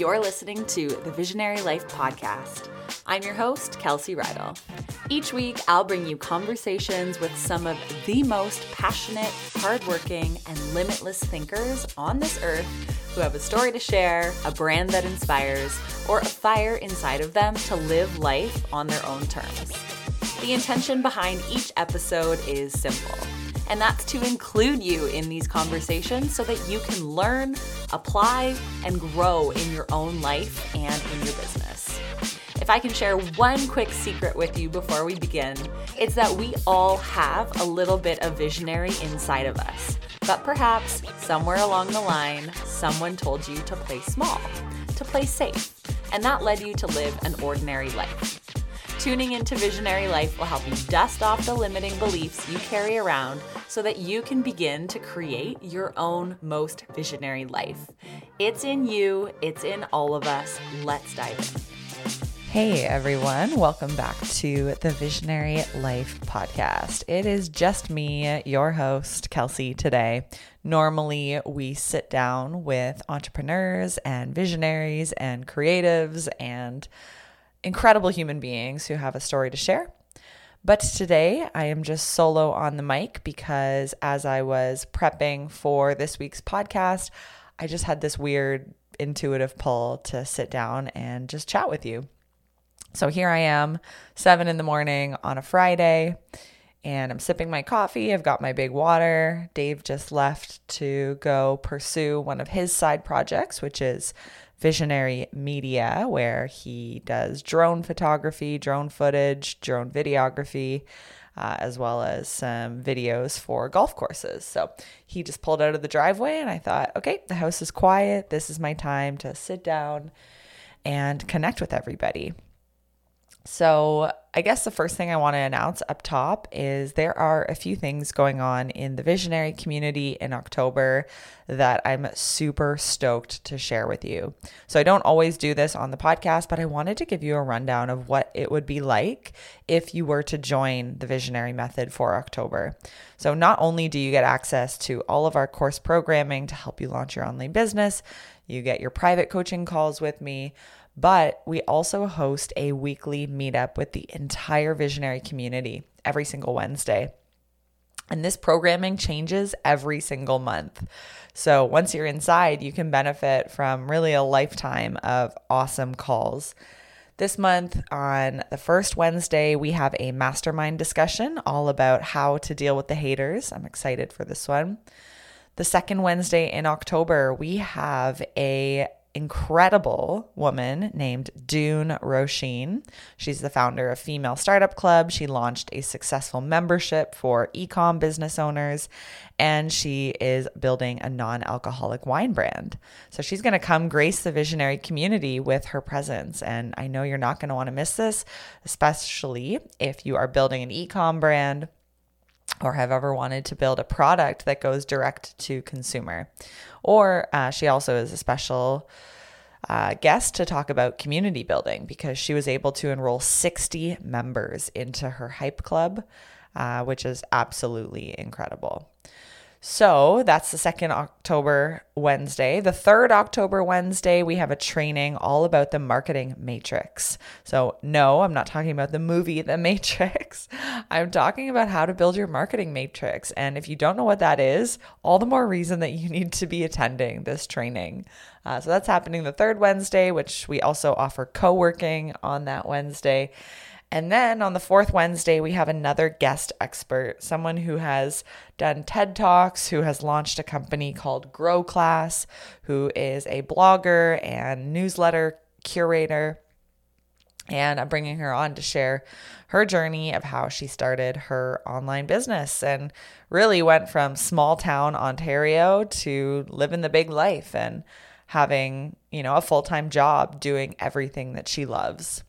You're listening to the Visionary Life Podcast. I'm your host, Kelsey Reidl. Each week, I'll bring you conversations with some of the most passionate, hardworking, and limitless thinkers on this earth who have a story to share, a brand that inspires, or a fire inside of them to live life on their own terms. The intention behind each episode is simple and that's to include you in these conversations so that you can learn, apply, and grow in your own life and in your business. If I can share one quick secret with you before we begin, it's that we all have a little bit of visionary inside of us. But perhaps somewhere along the line, someone told you to play small, to play safe, and that led you to live an ordinary life. Tuning into Visionary Life will help you dust off the limiting beliefs you carry around so that you can begin to create your own most visionary life. It's in you, it's in all of us. Let's dive in. Hey everyone, welcome back to the Visionary Life podcast. It is just me, your host, Kelsey, today. Normally, we sit down with entrepreneurs and visionaries and creatives and incredible human beings who have a story to share. But today I am just solo on the mic because as I was prepping for this week's podcast, I just had this weird intuitive pull to sit down and just chat with you. So here I am, seven in the morning on a Friday, and I'm sipping my coffee. I've got my big water. Dave just left to go pursue one of his side projects, which is Visionary Media, where he does drone photography, drone footage, drone videography, uh, as well as some videos for golf courses. So he just pulled out of the driveway, and I thought, okay, the house is quiet. This is my time to sit down and connect with everybody. So, I guess the first thing I want to announce up top is there are a few things going on in the visionary community in October that I'm super stoked to share with you. So, I don't always do this on the podcast, but I wanted to give you a rundown of what it would be like if you were to join the visionary method for October. So, not only do you get access to all of our course programming to help you launch your online business, you get your private coaching calls with me but we also host a weekly meetup with the entire visionary community every single Wednesday. And this programming changes every single month. So once you're inside, you can benefit from really a lifetime of awesome calls. This month, on the first Wednesday, we have a mastermind discussion all about how to deal with the haters. I'm excited for this one. The second Wednesday in October, we have a incredible woman named Doone Roisin. She's the founder of Female Startup Club. She launched a successful membership for ecom business owners, and she is building a non alcoholic wine brand. So she's going to come grace the visionary community with her presence. And I know you're not going to want to miss this, especially if you are building an ecom brand or have ever wanted to build a product that goes direct to consumer. Or uh, she also is a special uh, guest to talk about community building because she was able to enroll 60 members into her Hype Club, uh, which is absolutely incredible. So that's the second October Wednesday. The third October Wednesday, we have a training all about the marketing matrix. So, no, I'm not talking about the movie The Matrix. I'm talking about how to build your marketing matrix. And if you don't know what that is, all the more reason that you need to be attending this training. Uh, so, that's happening the third Wednesday, which we also offer co working on that Wednesday. And then on the fourth Wednesday, we have another guest expert, someone who has done TED Talks, who has launched a company called Grow Class, who is a blogger and newsletter curator. And I'm bringing her on to share her journey of how she started her online business and really went from small town Ontario to living the big life and having, you know, a full time job doing everything that she loves.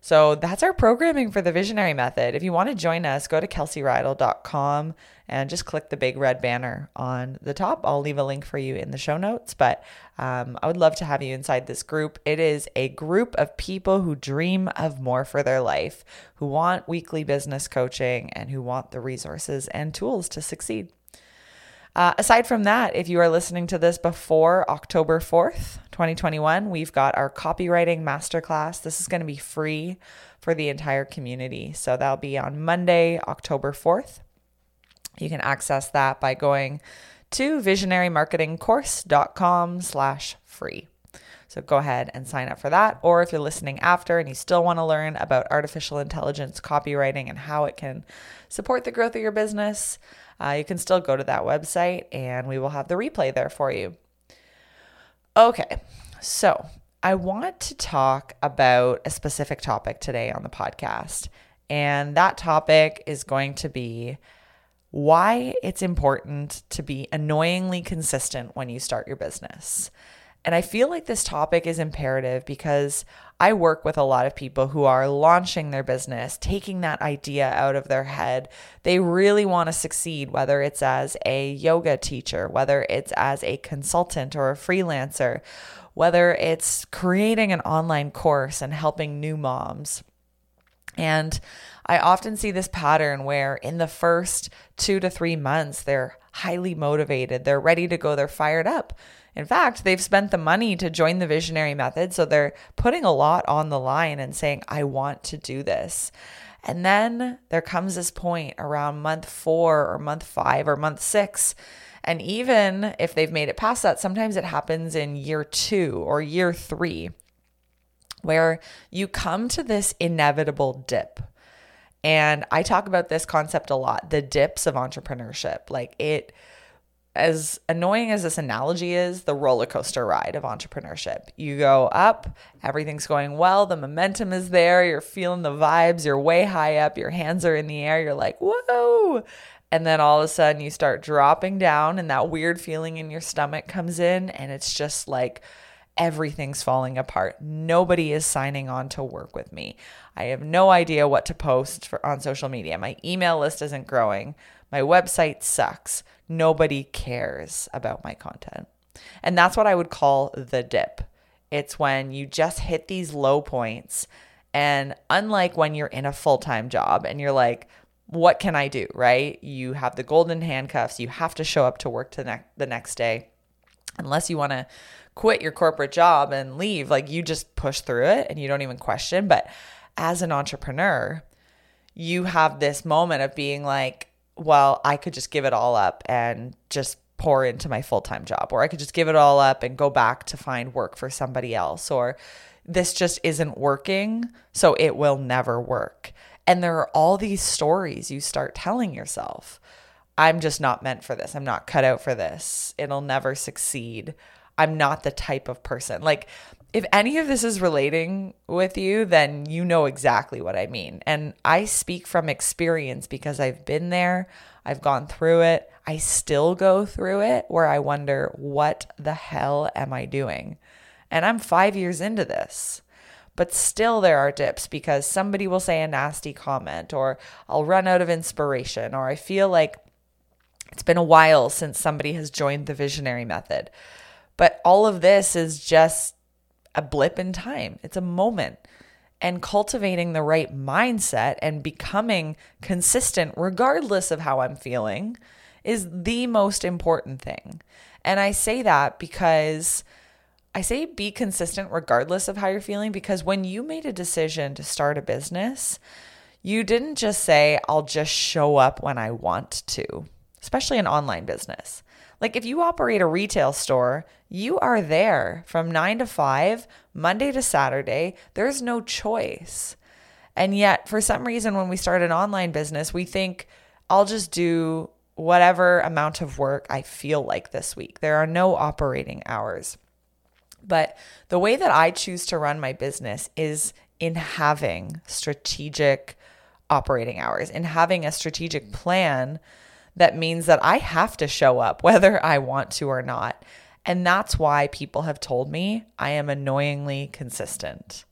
So that's our programming for the Visionary Method. If you want to join us, go to kelseyreidl.com and just click the big red banner on the top. I'll leave a link for you in the show notes, but um, I would love to have you inside this group. It is a group of people who dream of more for their life, who want weekly business coaching, and who want the resources and tools to succeed. Uh, aside from that, if you are listening to this before October 4th, 2021, we've got our copywriting masterclass. This is going to be free for the entire community. So that'll be on Monday, October 4th. You can access that by going to visionarymarketingcourse.com slash free. So go ahead and sign up for that. Or if you're listening after and you still want to learn about artificial intelligence copywriting and how it can support the growth of your business, uh, you can still go to that website and we will have the replay there for you. Okay, so I want to talk about a specific topic today on the podcast. And that topic is going to be why it's important to be annoyingly consistent when you start your business. And I feel like this topic is imperative because I work with a lot of people who are launching their business, taking that idea out of their head. They really want to succeed, whether it's as a yoga teacher, whether it's as a consultant or a freelancer, whether it's creating an online course and helping new moms. And I often see this pattern where in the first two to three months, they're highly motivated, they're ready to go, they're fired up in fact, they've spent the money to join the visionary method. So they're putting a lot on the line and saying, I want to do this. And then there comes this point around month four or month five or month six. And even if they've made it past that, sometimes it happens in year two or year three, where you come to this inevitable dip. And I talk about this concept a lot the dips of entrepreneurship. Like it, as annoying as this analogy is, the roller coaster ride of entrepreneurship. You go up, everything's going well, the momentum is there, you're feeling the vibes, you're way high up, your hands are in the air, you're like, whoa. And then all of a sudden you start dropping down, and that weird feeling in your stomach comes in, and it's just like everything's falling apart. Nobody is signing on to work with me. I have no idea what to post for, on social media. My email list isn't growing. My website sucks nobody cares about my content. And that's what I would call the dip. It's when you just hit these low points. And unlike when you're in a full time job and you're like, what can I do? Right? You have the golden handcuffs. You have to show up to work to ne- the next day. Unless you want to quit your corporate job and leave, like you just push through it and you don't even question. But as an entrepreneur, you have this moment of being like, well, I could just give it all up and just pour into my full time job, or I could just give it all up and go back to find work for somebody else, or this just isn't working, so it will never work. And there are all these stories you start telling yourself. I'm just not meant for this. I'm not cut out for this. It'll never succeed. I'm not the type of person. Like, if any of this is relating with you, then you know exactly what I mean. And I speak from experience because I've been there, I've gone through it, I still go through it where I wonder, what the hell am I doing? And I'm five years into this. But still, there are dips because somebody will say a nasty comment, or I'll run out of inspiration, or I feel like it's been a while since somebody has joined the visionary method. But all of this is just a blip in time, it's a moment. And cultivating the right mindset and becoming consistent, regardless of how I'm feeling, is the most important thing. And I say that because I say be consistent regardless of how you're feeling, because when you made a decision to start a business, you didn't just say, I'll just show up when I want to, especially an online business. Like if you operate a retail store, you are there from nine to five, Monday to Saturday. There's no choice. And yet, for some reason, when we start an online business, we think, I'll just do whatever amount of work I feel like this week. There are no operating hours. But the way that I choose to run my business is in having strategic operating hours, in having a strategic plan that means that I have to show up whether I want to or not. And that's why people have told me I am annoyingly consistent.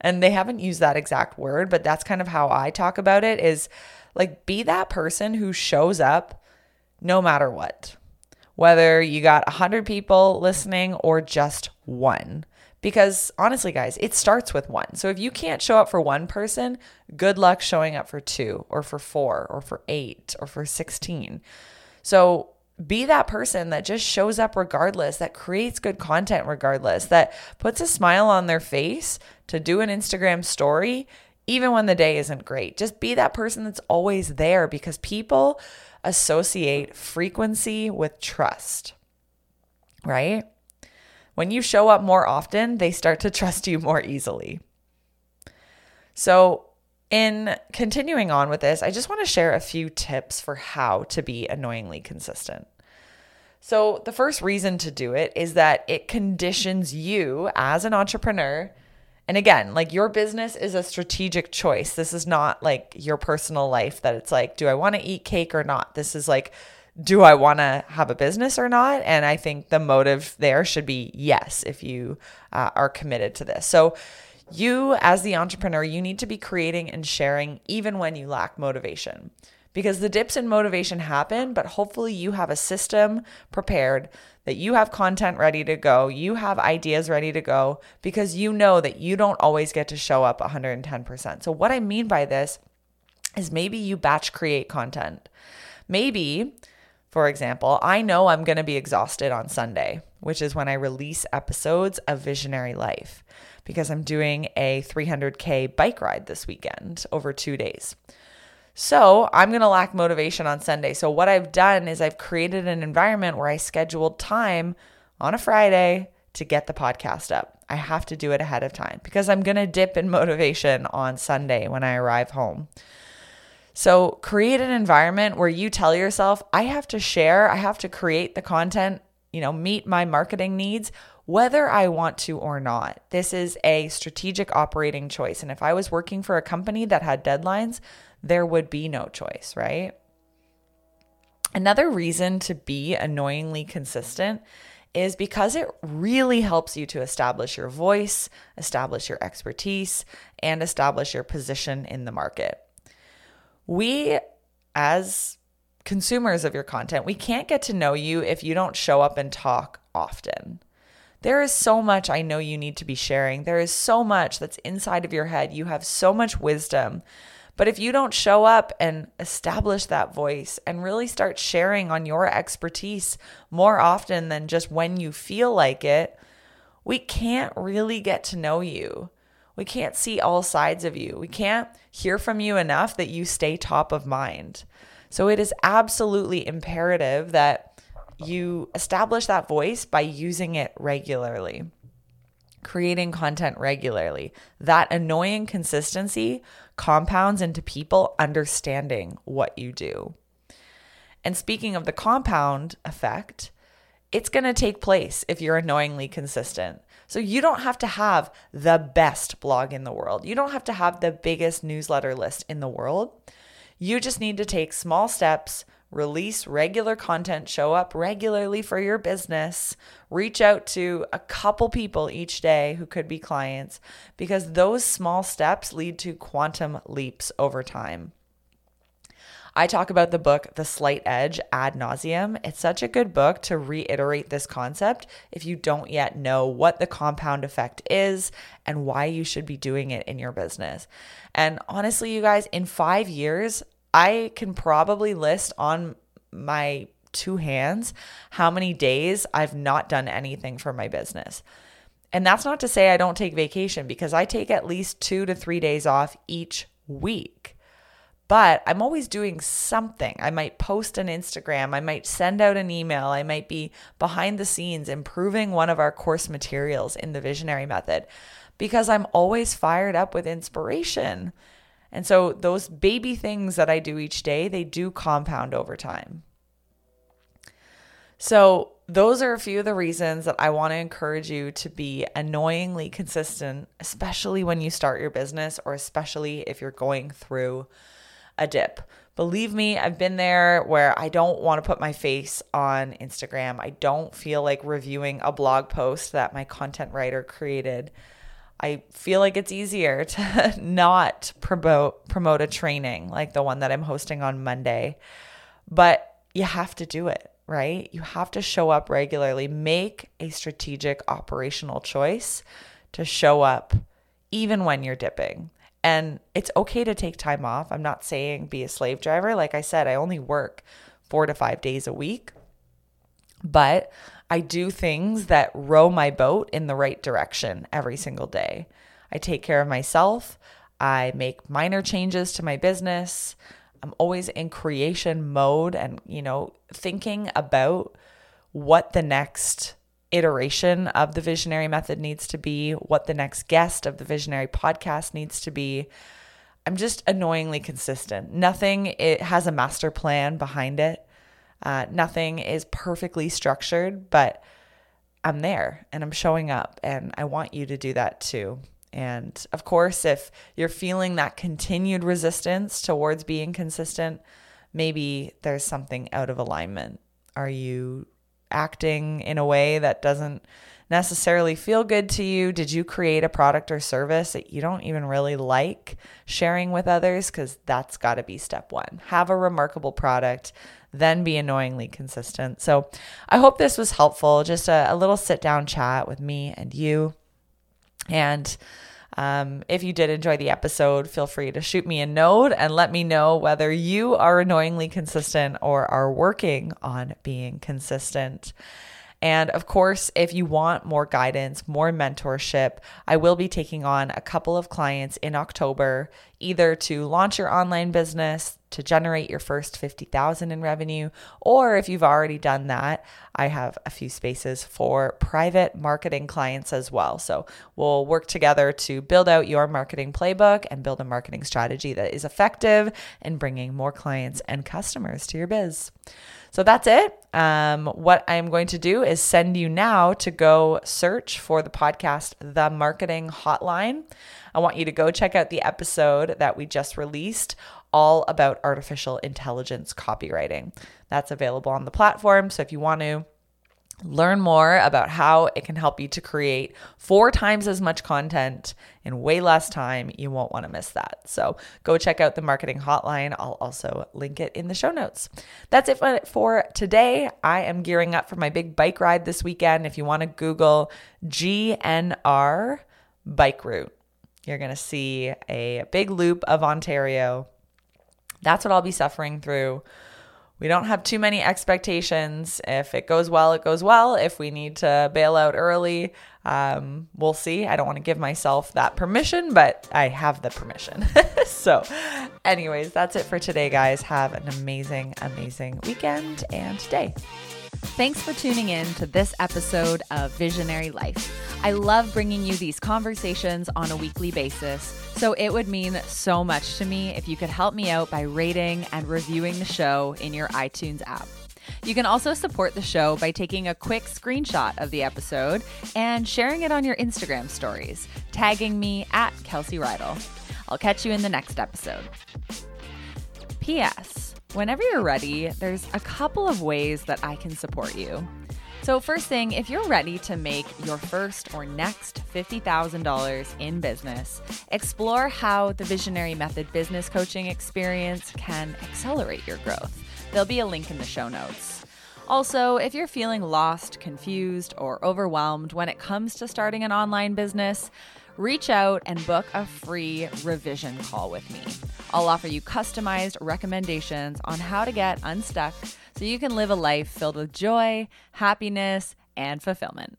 And they haven't used that exact word, but that's kind of how I talk about it is like be that person who shows up no matter what. Whether you got 100 people listening or just one. Because honestly, guys, it starts with one. So if you can't show up for one person, good luck showing up for two or for four or for eight or for 16. So be that person that just shows up regardless, that creates good content regardless, that puts a smile on their face to do an Instagram story, even when the day isn't great. Just be that person that's always there because people associate frequency with trust, right? When you show up more often, they start to trust you more easily. So, in continuing on with this, I just want to share a few tips for how to be annoyingly consistent. So, the first reason to do it is that it conditions you as an entrepreneur. And again, like your business is a strategic choice. This is not like your personal life that it's like, do I want to eat cake or not? This is like, do I want to have a business or not? And I think the motive there should be yes, if you uh, are committed to this. So, you, as the entrepreneur, you need to be creating and sharing even when you lack motivation because the dips in motivation happen, but hopefully you have a system prepared that you have content ready to go, you have ideas ready to go because you know that you don't always get to show up 110%. So, what I mean by this is maybe you batch create content. Maybe, for example, I know I'm going to be exhausted on Sunday, which is when I release episodes of Visionary Life because I'm doing a 300K bike ride this weekend over two days. So I'm going to lack motivation on Sunday. So, what I've done is I've created an environment where I scheduled time on a Friday to get the podcast up. I have to do it ahead of time because I'm going to dip in motivation on Sunday when I arrive home. So, create an environment where you tell yourself, I have to share, I have to create the content, you know, meet my marketing needs whether I want to or not. This is a strategic operating choice. And if I was working for a company that had deadlines, there would be no choice, right? Another reason to be annoyingly consistent is because it really helps you to establish your voice, establish your expertise, and establish your position in the market. We, as consumers of your content, we can't get to know you if you don't show up and talk often. There is so much I know you need to be sharing. There is so much that's inside of your head. You have so much wisdom. But if you don't show up and establish that voice and really start sharing on your expertise more often than just when you feel like it, we can't really get to know you. We can't see all sides of you. We can't hear from you enough that you stay top of mind. So it is absolutely imperative that you establish that voice by using it regularly, creating content regularly. That annoying consistency compounds into people understanding what you do. And speaking of the compound effect, it's going to take place if you're annoyingly consistent. So you don't have to have the best blog in the world. You don't have to have the biggest newsletter list in the world. You just need to take small steps release regular content, show up regularly for your business, reach out to a couple people each day who could be clients, because those small steps lead to quantum leaps over time. I talk about the book The Slight Edge ad nauseum. It's such a good book to reiterate this concept if you don't yet know what the compound effect is and why you should be doing it in your business. And honestly, you guys, in five years, I can probably list on my two hands how many days I've not done anything for my business. And that's not to say I don't take vacation because I take at least two to three days off each week. But I'm always doing something. I might post an Instagram, I might send out an email, I might be behind the scenes improving one of our course materials in the visionary method because I'm always fired up with inspiration. And so those baby things that I do each day, they do compound over time. So, those are a few of the reasons that I want to encourage you to be annoyingly consistent, especially when you start your business or especially if you're going through a dip. Believe me, I've been there where I don't want to put my face on Instagram. I don't feel like reviewing a blog post that my content writer created. I feel like it's easier to not promote promote a training like the one that I'm hosting on Monday. But you have to do it, right? You have to show up regularly. Make a strategic operational choice to show up even when you're dipping. And it's okay to take time off. I'm not saying be a slave driver. Like I said, I only work 4 to 5 days a week. But I do things that row my boat in the right direction every single day. I take care of myself. I make minor changes to my business. I'm always in creation mode and, you know, thinking about what the next iteration of the visionary method needs to be, what the next guest of the visionary podcast needs to be. I'm just annoyingly consistent. Nothing it has a master plan behind it. Uh, nothing is perfectly structured, but I'm there and I'm showing up, and I want you to do that too. And of course, if you're feeling that continued resistance towards being consistent, maybe there's something out of alignment. Are you acting in a way that doesn't necessarily feel good to you? Did you create a product or service that you don't even really like sharing with others? Because that's got to be step one. Have a remarkable product, then be annoyingly consistent. So I hope this was helpful. Just a, a little sit down chat with me and you. And um, if you did enjoy the episode, feel free to shoot me a note and let me know whether you are annoyingly consistent or are working on being consistent. And of course, if you want more guidance, more mentorship, I will be taking on a couple of clients in October, either to launch your online business, to generate your first 50,000 in revenue, or if you've already done that, I have a few spaces for private marketing clients as well. So we'll work together to build out your marketing playbook and build a marketing strategy that is effective in bringing more clients and customers to your biz. So that's it. Um, what I'm going to do is send you now to go search for the podcast, The Marketing Hotline. I want you to go check out the episode that we just released all about artificial intelligence copywriting. That's available on the platform. So if you want to learn more about how it can help you to create four times as much content in way less time, you won't want to miss that. So go check out the marketing hotline. I'll also link it in the show notes. That's it for today. I am gearing up for my big bike ride this weekend. If you want to Google GNR bike route, you're going to see a big loop of Ontario. That's what I'll be suffering through we don't have too many expectations. If it goes well, it goes well. If we need to bail out early, um, we'll see. I don't want to give myself that permission, but I have the permission. so, anyways, that's it for today, guys. Have an amazing, amazing weekend and day. Thanks for tuning in to this episode of Visionary Life. I love bringing you these conversations on a weekly basis, so it would mean so much to me if you could help me out by rating and reviewing the show in your iTunes app. You can also support the show by taking a quick screenshot of the episode and sharing it on your Instagram stories, tagging me at Kelsey Reidl. I'll catch you in the next episode. P.S. Whenever you're ready, there's a couple of ways that I can support you. So, first thing, if you're ready to make your first or next $50,000 in business, explore how the Visionary Method business coaching experience can accelerate your growth. There'll be a link in the show notes. Also, if you're feeling lost, confused, or overwhelmed when it comes to starting an online business, reach out and book a free revision call with me. I'll offer you customized recommendations on how to get unstuck so you can live a life filled with joy, happiness, and fulfillment.